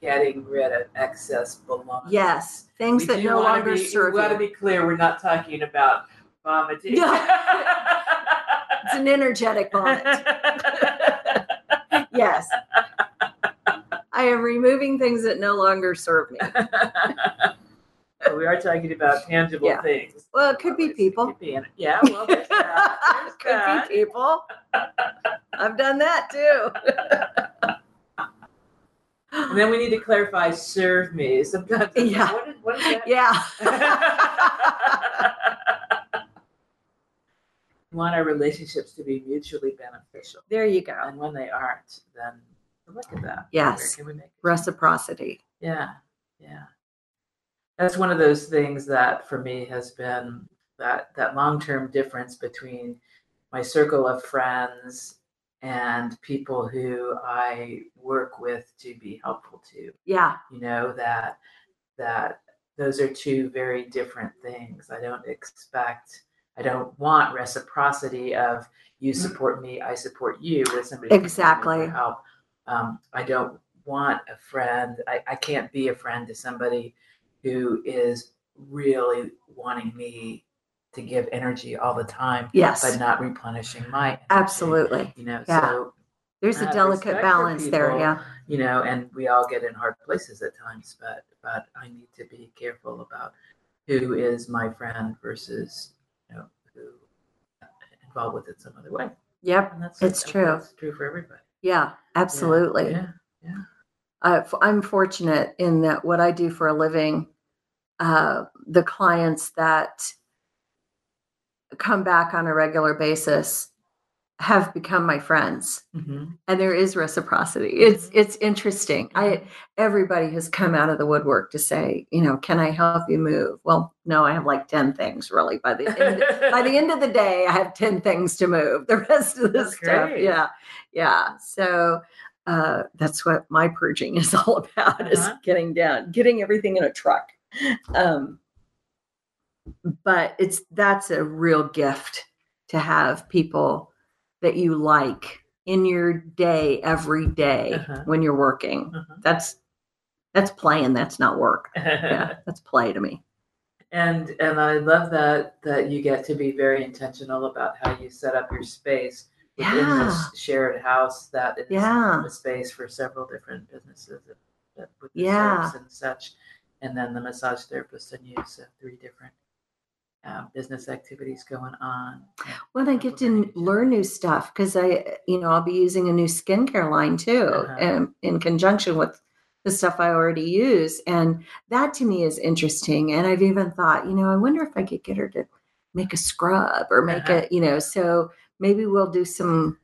getting rid of excess belongings. Yes, things We that no longer be, serve We got to be clear. We're not talking about vomiting. It's an energetic vomit. yes. I am removing things that no longer serve me. We are talking about tangible Yeah. things. Well, it could be people. Could be yeah, well, there's that. There's Could that. be people. I've done that too. And then we need to clarify serve me. Sometimes Yeah. what is, what is that? Yeah. we want our relationships to be mutually beneficial. there you go. And when they aren't, then look at that. Yes. Can we make? Reciprocity. Yeah, yeah. That's one of those things that for me has been that that long-term difference between my circle of friends and people who I work with to be helpful to. Yeah. You know that that those are two very different things. I don't expect I don't want reciprocity of you support me, I support you with somebody Exactly. help. Um, I don't want a friend. I, I can't be a friend to somebody who is really wanting me to give energy all the time, Yes. but not replenishing my energy, Absolutely. You know, Yeah. so There's a delicate balance there. Yeah. you know, and we all get in hard places at times, but but I need to be careful about who is my friend versus you know who uh, involved with it some other way. Yep. And that's It's true. That's true for everybody. Yeah. Absolutely. Yeah. Uh, I'm fortunate in that what I do for a living, uh, the clients that come back on a regular basis have become my friends. Hmm and there is reciprocity. It's it's interesting. I everybody has come out of the woodwork to say you know can i help you move? Well no i have like 10 things really by the end by the end of the day i have 10 things to move. The rest of the That's stuff yeah yeah. So uh, that's what my purging is all about is Uh-huh. getting down getting everything in a truck um, but it's that's a real gift to have people that you like in your day every day Uh-huh. when you're working Uh-huh. that's that's playing that's not work yeah that's play to me and and I love that that you get to be very intentional about how you set up your space within Yeah. this shared house that is Yeah. the space for several different businesses that, with Yeah. and such. And then the massage therapist and use uh, three different uh, business activities going on. When I get to learn new stuff, because I, you know, I'll be using a new skincare line too, Uh-huh. um, in conjunction with the stuff I already use, and that to me is interesting. And I've even thought, you know, I wonder if I could get her to make a scrub or make Uh-huh. a, you know, so maybe we'll do some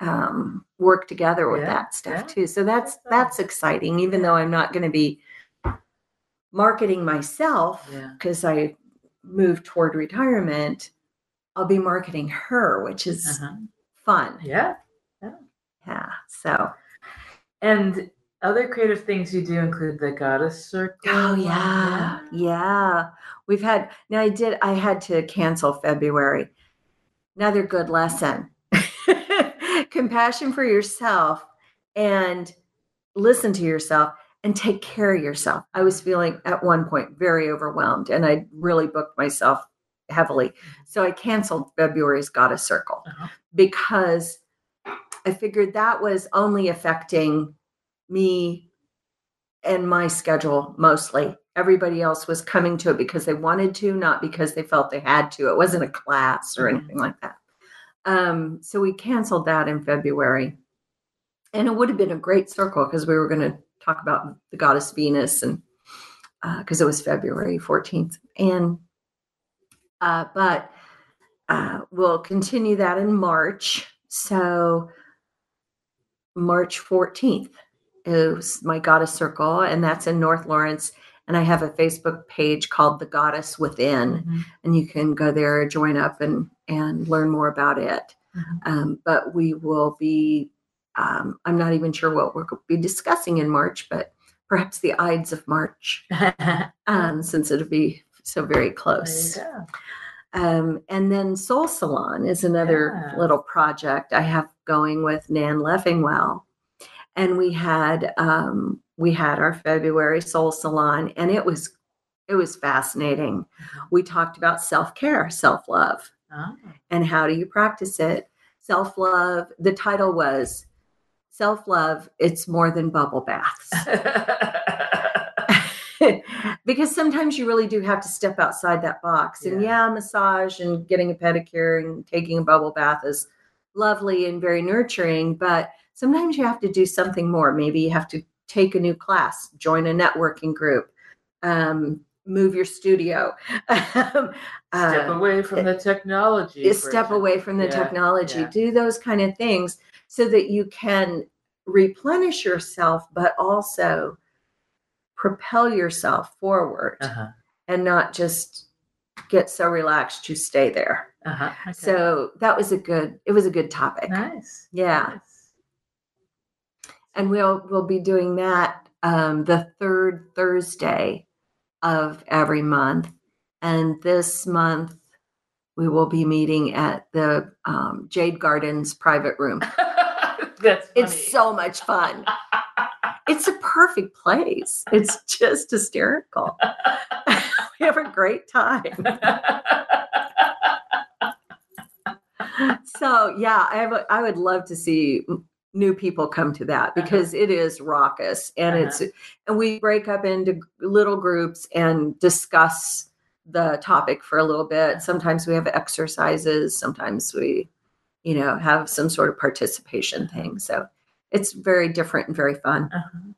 um, work together with Yeah, that stuff yeah. too. So that's That's exciting, even though I'm not going to be marketing myself Yeah. because I moved toward retirement, I'll be marketing her, which is Uh-huh. fun. Yeah. Yeah. So, And other creative things you do include the goddess circle. oh yeah, yeah. We've had now. I did. I had to cancel February. Another good lesson. Compassion for yourself and listen to yourself and take care of yourself. I was feeling at one point very overwhelmed and I really booked myself heavily. So I canceled February's Goddess Circle Uh-huh. because I figured that was only affecting me and my schedule mostly. Everybody else was coming to it because they wanted to, not because they felt they had to. It wasn't a class or Mhm. anything like that. Um, so we canceled that in February. And it would have been a great circle because we were going to talk about the goddess Venus and because it was February 14th. And uh, but uh, we'll continue that in March. So March 14th is my goddess circle, and that's in North Lawrence. And I have a Facebook page called The Goddess Within, Mhm. and you can go there, join up, and and learn more about it. Mhm. Um, but we will be. Um, I'm not even sure what we'll be discussing in March, but perhaps the Ides of March, um, since it'll be so very close. There you go. Um, and then Soul Salon is another Yeah. little project I have going with Nan Leffingwell. And we had um, we had our February Soul Salon, and it was it was fascinating. Mm-hmm. We talked about self care, self love, Oh. Ah. and how do you practice it. Self love. The title was Self Love. It's more than bubble baths. because sometimes you really do have to step outside that box. And Yeah. yeah, massage and getting a pedicure and taking a bubble bath is lovely and very nurturing, but sometimes you have to do something more. Maybe you have to take a new class, join a networking group, um, move your studio. Um, step uh, away from the technology. step away from the Yeah, technology yeah. do those kind of things so that you can replenish yourself but also propel yourself forward Uh-huh. and not just get so relaxed you stay there Uh-huh. Okay. so that was a good it was a good topic nice. yeah Nice. And we'll we'll be doing that um, the third thursday of every month. And this month we will be meeting at the um, jade gardens private room. That's funny. it's so much fun. It's a perfect place. It's just hysterical. We have a great time. So yeah i have a, i would love to see new people come to that uh-huh. because it is raucous and uh-huh. it's and we break up into little groups and discuss the topic for a little bit. Uh-huh. Sometimes we have exercises sometimes we you know have some sort of participation thing. So it's very different and very fun. Uh-huh.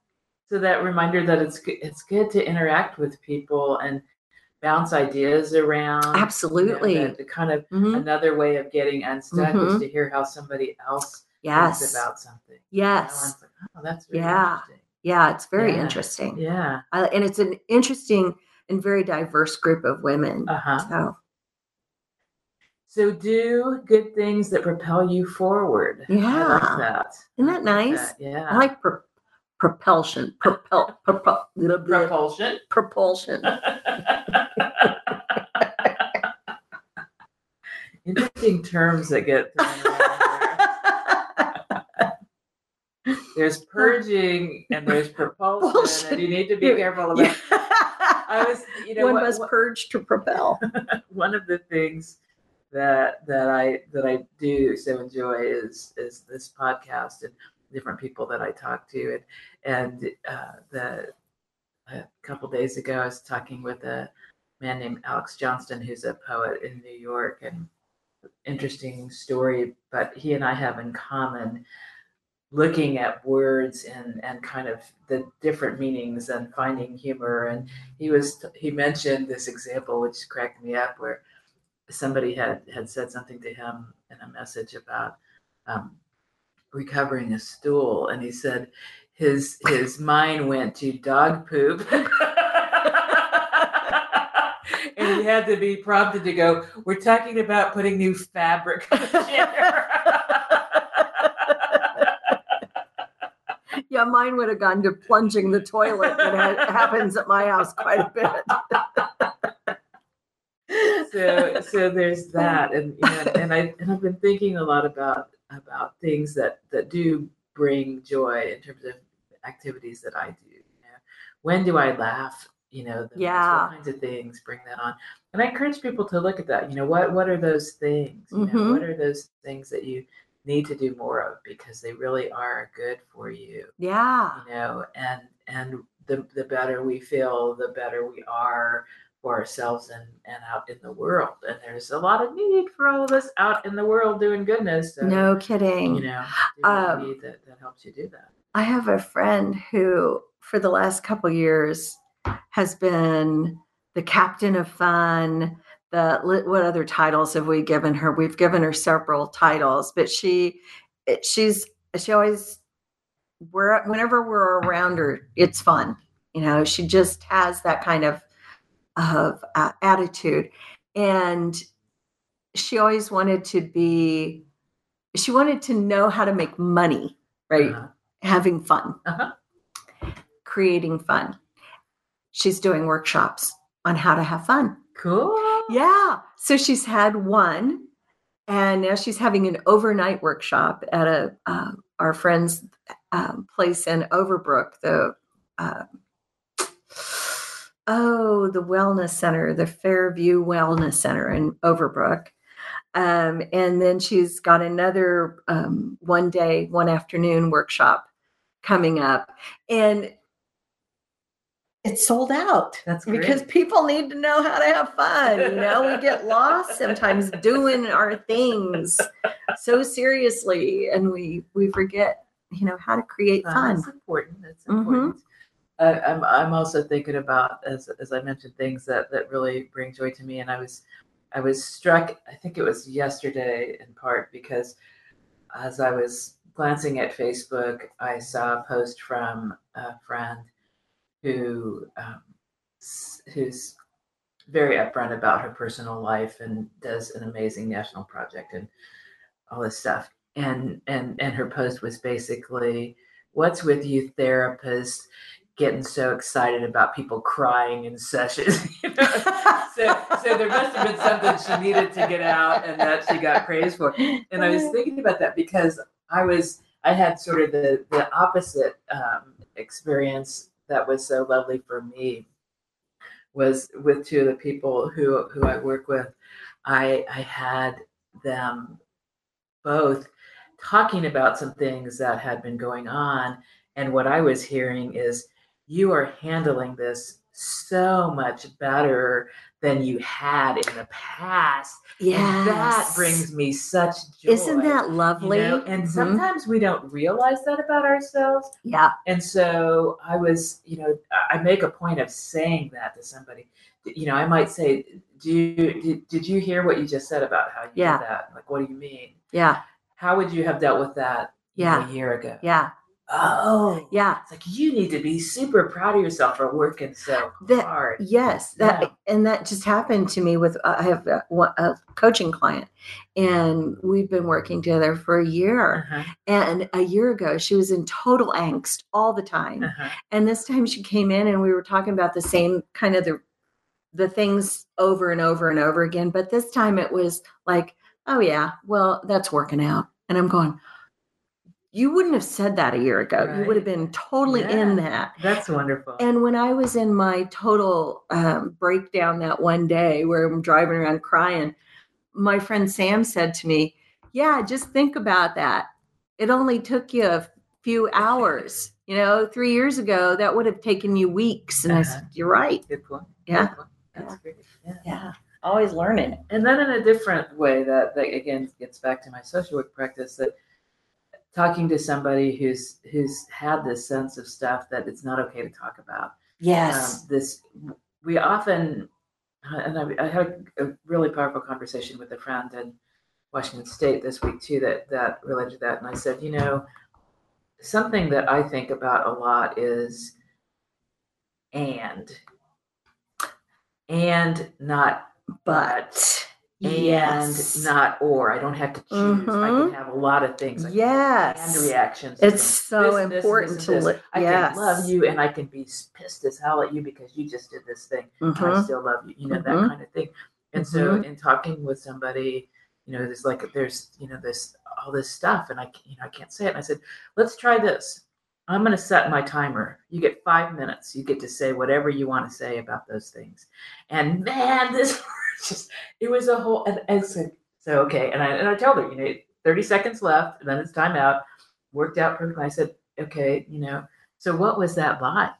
So that reminder that it's good, it's good to interact with people and bounce ideas around. you know, absolutely. that- the kind of Mhm. another way of getting unstuck is mm-hmm. to hear how somebody else yes about something. You know, yes like, oh, that's really Yeah. interesting. yeah it's very Yeah. interesting Yeah. uh, and it's an interesting and very diverse group of women Uh huh. so So do good things that propel you forward. I Yeah. like that. Isn't I that like nice? that, Yeah. i like pro- propulsion propel, blah, propulsion. propulsion Interesting terms that get thrown around there. There's purging and there's propulsion, Bullshit. and you need to be careful about. Yeah. I was, you know, one what- must what- purge to propel one of the things that that I that I do so enjoy is is this podcast and different people that I talk to and and uh, the a couple days ago I was talking with a man named Alex Johnston who's a poet in New York and interesting story but he and I have in common looking at words and and kind of the different meanings and finding humor. And he was he mentioned this example which cracked me up where somebody had had said something to him in a message about um, recovering a stool. And he said his his mind went to dog poop. And he had to be prompted to go we're talking about putting new fabric on the chair." Yeah, mine would have gone to plunging the toilet. That ha- happens at my house quite a bit. so so there's that and you know, and I and I've been thinking a lot about about things that that do bring joy in terms of activities that I do. You know, when do I laugh? You know, the Yeah. what kinds of things bring that on. And I encourage people to look at that. You know, what what are those things? You know, Mhm. what are those things that you need to do more of because they really are good for you Yeah. you know and and the the better we feel the better we are for ourselves and and out in the world and there's a lot of need for all of us out in the world doing goodness so, No kidding. you know Um, that, that helps you do that I have a friend who, for the last couple years, has been the captain of fun. The what other titles have we given her? We've given her several titles, but she, she's she always, we're whenever we're around her, it's fun. You know, she just has that kind of of uh, attitude, and she always wanted to be. She wanted to know how to make money, right? Uh-huh. having fun, Uh-huh. creating fun. She's doing workshops on how to have fun. Cool Yeah. So she's had one, and now she's having an overnight workshop at a uh, our friend's um, place in Overbrook. The uh, oh, the wellness center, the Fairview Wellness Center in Overbrook. Um, and then she's got another um, one day, one afternoon workshop coming up, and it's sold out that's great. because people need to know how to have fun. You know, we get lost sometimes doing our things so seriously, and we we forget, you know, how to create Fun fun. is important. That's Mhm. important. I, I'm I'm also thinking about as as I mentioned things that that really bring joy to me, and I was I was struck. I think it was yesterday in part because as I was glancing at Facebook, I saw a post from a friend who um, who's very upfront about her personal life and does an amazing national project and all this stuff. And and and her post was basically, "What's with you therapists getting so excited about people crying in sessions?" You know? so so there must have been something she needed to get out and that she got praised for. And I was thinking about that because I was I had sort of the the opposite um, experience that was so lovely for me was with two of the people who who I work with. I I had them both talking about some things that had been going on, and what I was hearing is you are handling this so much better than you had in the past. Yeah. that brings me such joy. Isn't that you lovely? know? And Mhm. sometimes we don't realize that about ourselves. yeah, And so I was, you know, I make a point of saying that to somebody. You know, I might say, "Do you did, did you hear what you just said about how you Yeah. did that? Like, what do you mean? yeah, How would you have dealt with that Yeah. a year ago? yeah, Oh, yeah. It's like you need to be super proud of yourself for working so That- hard. Yes, that Yeah. and that just happened to me with I have a, a coaching client, and we've been working together for a year. Uh-huh, And a year ago, she was in total angst all the time. uh-huh. And this time, she came in, and we were talking about the same kind of the the things over and over and over again. But this time, it was like, oh yeah, well that's working out. And I'm going, you wouldn't have said that a year ago. You would have been totally in that. That's wonderful. And when I was in my total um, breakdown that one day where I'm driving around crying, my friend Sam said to me, Yeah, just think about that. It only took you a few hours. You know, three years ago, that would have taken you weeks. And I Uh-huh. said, You're right. Good point. Yeah. Good point. That's great. Yeah. Yeah. Always learning. And then in a different way, that, that again gets back to my social work practice that talking to somebody who's who's had this sense of stuff that it's not okay to talk about. Yes. Um, this we often, and I, I had a really powerful conversation with a friend in Washington State this week too that that related to that, and I said, you know, something that I think about a lot is and and not but and yes. not or. I don't have to choose. I Mhm. can have a lot of things. I Yes. And reactions. It's so this, important this, to and this. I yes. can love you, and I can be pissed as hell at you because you just did this thing. and I still love you. You know Mhm. that kind of thing. And so, Mm-hmm. in talking with somebody, you know, there's like there's you know this all this stuff, and I you know I can't say it. And I said, let's try this. I'm going to set my timer. You get five minutes. You get to say whatever you want to say about those things. And man, this just it was a whole and, and so, so okay. And I and I told her, you know, 30 seconds left, and then it's time out. Worked out perfectly. I said, okay, you know, so what was that like?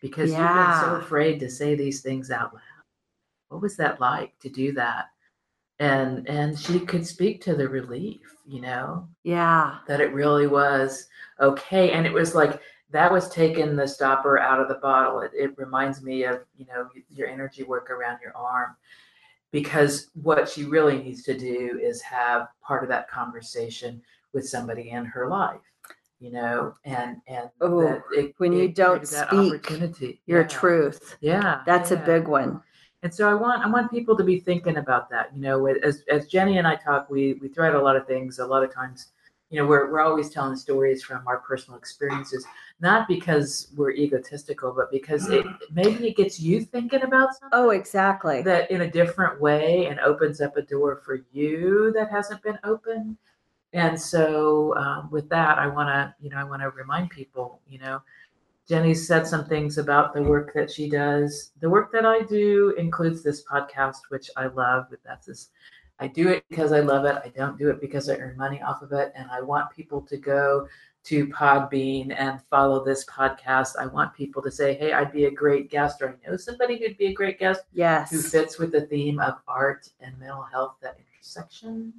Because you've been so afraid to say these things out loud. What was that like to do that? And and she could speak to the relief, you know, Yeah. that it really was okay. And it was like that was taking the stopper out of the bottle. It, it reminds me of, you know, your energy work around your arm. Because what she really needs to do is have part of that conversation with somebody in her life, you know, and and Oh, that it, when you don't speak opportunity. Your Yeah. truth. Yeah, That's a big one. And so I want I want people to be thinking about that. You know, as as Jenny and I talk, we we throw out a lot of things. A lot of times, you know, we're we're always telling stories from our personal experiences, not because we're egotistical, but because it maybe it gets you thinking about something Oh, exactly. that in a different way and opens up a door for you that hasn't been open. And so um, with that, I want to, you know, I want to remind people, you know, Jenny said some things about the work that she does. The work that I do includes this podcast, which I love. But that's this, I do it because I love it. I don't do it because I earn money off of it. And I want people to go to Podbean and follow this podcast. I want people to say, "Hey, I'd be a great guest," or "I know somebody who'd be a great guest." yes. who fits with the theme of art and mental health, that intersection.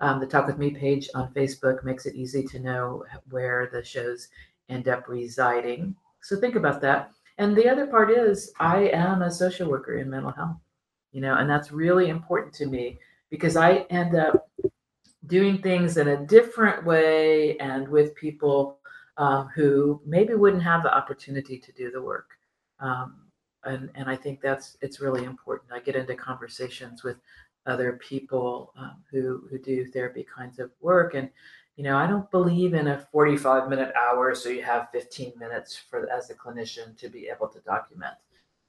Um, the Talk With Me page on Facebook makes it easy to know where the shows end up residing. So think about that. And the other part is, I am a social worker in mental health, you know, and that's really important to me because I end up doing things in a different way and with people um, who maybe wouldn't have the opportunity to do the work. Um, and and I think that's it's really important. I get into conversations with other people um, who who do therapy kinds of work, and you know I don't believe in a forty five minute hour, so you have fifteen minutes for as a clinician to be able to document.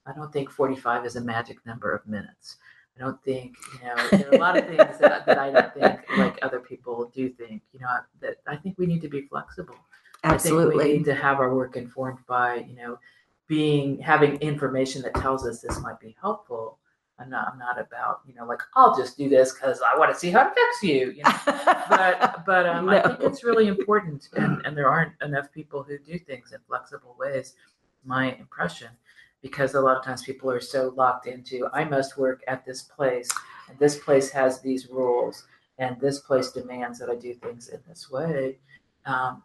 I don't think forty five is a magic number of minutes. I don't think you know there are a lot of things that, that I don't think like other people do think. You know that I think we need to be flexible. I think we need to have our work informed by, you know, being having information that tells us this might be helpful. I'm not I'm not about, you know, like I'll just do this because I want to see how it affects you. You know. But but um, I think it's really important and, and there aren't enough people who do things in flexible ways, my impression. Because a lot of times people are so locked into I must work at this place and this place has these rules and this place demands that I do things in this way. Um,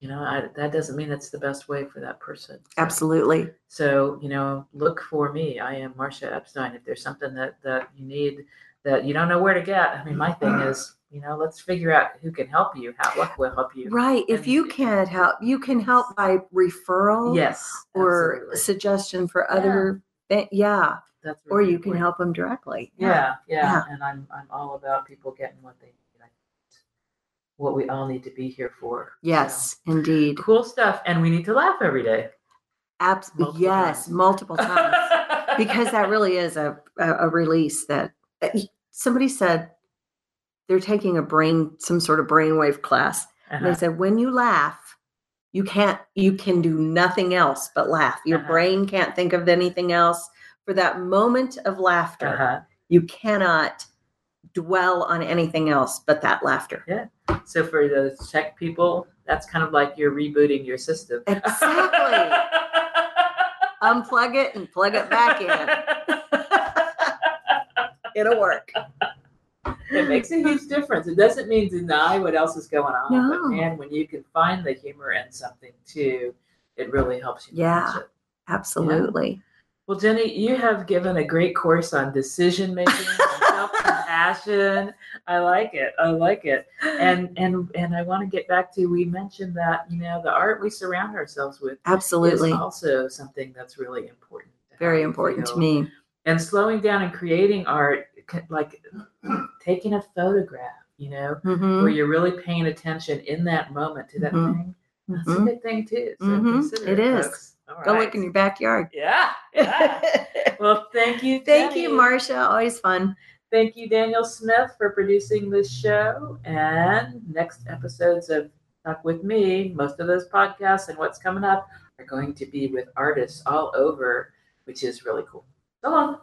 you know, I, that doesn't mean it's the best way for that person. So- Absolutely. So, you know, look for me. I am Marcia Epstein. If there's something that, that you need that you don't know where to get, I mean, my thing is, you know, let's figure out who can help you, how what will help you. Right. If you can't help, you can help by referral Yes. or absolutely. suggestion for other. Yeah. yeah. That's Or really you can help them directly. Yeah, yeah, Yeah. And I'm I'm all about people getting what they need. I what we all need to be here for. Yes, indeed. Cool stuff. And we need to laugh every day. Abs- Multiple yes, times. multiple times. because that really is a, a, a release that uh, somebody said they're taking a brain some sort of brainwave class and Uh-huh. they said when you laugh you can't you can do nothing else but laugh your Uh-huh. brain can't think of anything else for that moment of laughter Uh-huh. you cannot dwell on anything else but that laughter. yeah So for those tech people, that's kind of like you're rebooting your system. Exactly. Unplug it and plug it back in. It'll work. It makes a huge difference. It doesn't mean deny what else is going on, No. but man, when you can find the humor in something too, it really helps you. Yeah. it. Absolutely. Well, Jenny, you have given a great course on decision making, self compassion. I like it. I like it. And and and I want to get back to we mentioned that you know the art we surround ourselves with Absolutely. is also something that's really important. Very important to me. And slowing down and creating art, like taking a photograph, you know, Mhm. where you're really paying attention in that moment to that Mhm. thing. That's a Mhm. good thing too. So Mhm. consider It is. Go look in your backyard. Yeah. yeah. well, thank you. Thank you, Jenny. Marcia. Always fun. Thank you, Daniel Smith, for producing this show. And next episodes of Talk with Me, most of those podcasts and what's coming up are going to be with artists all over, which is really cool. So long.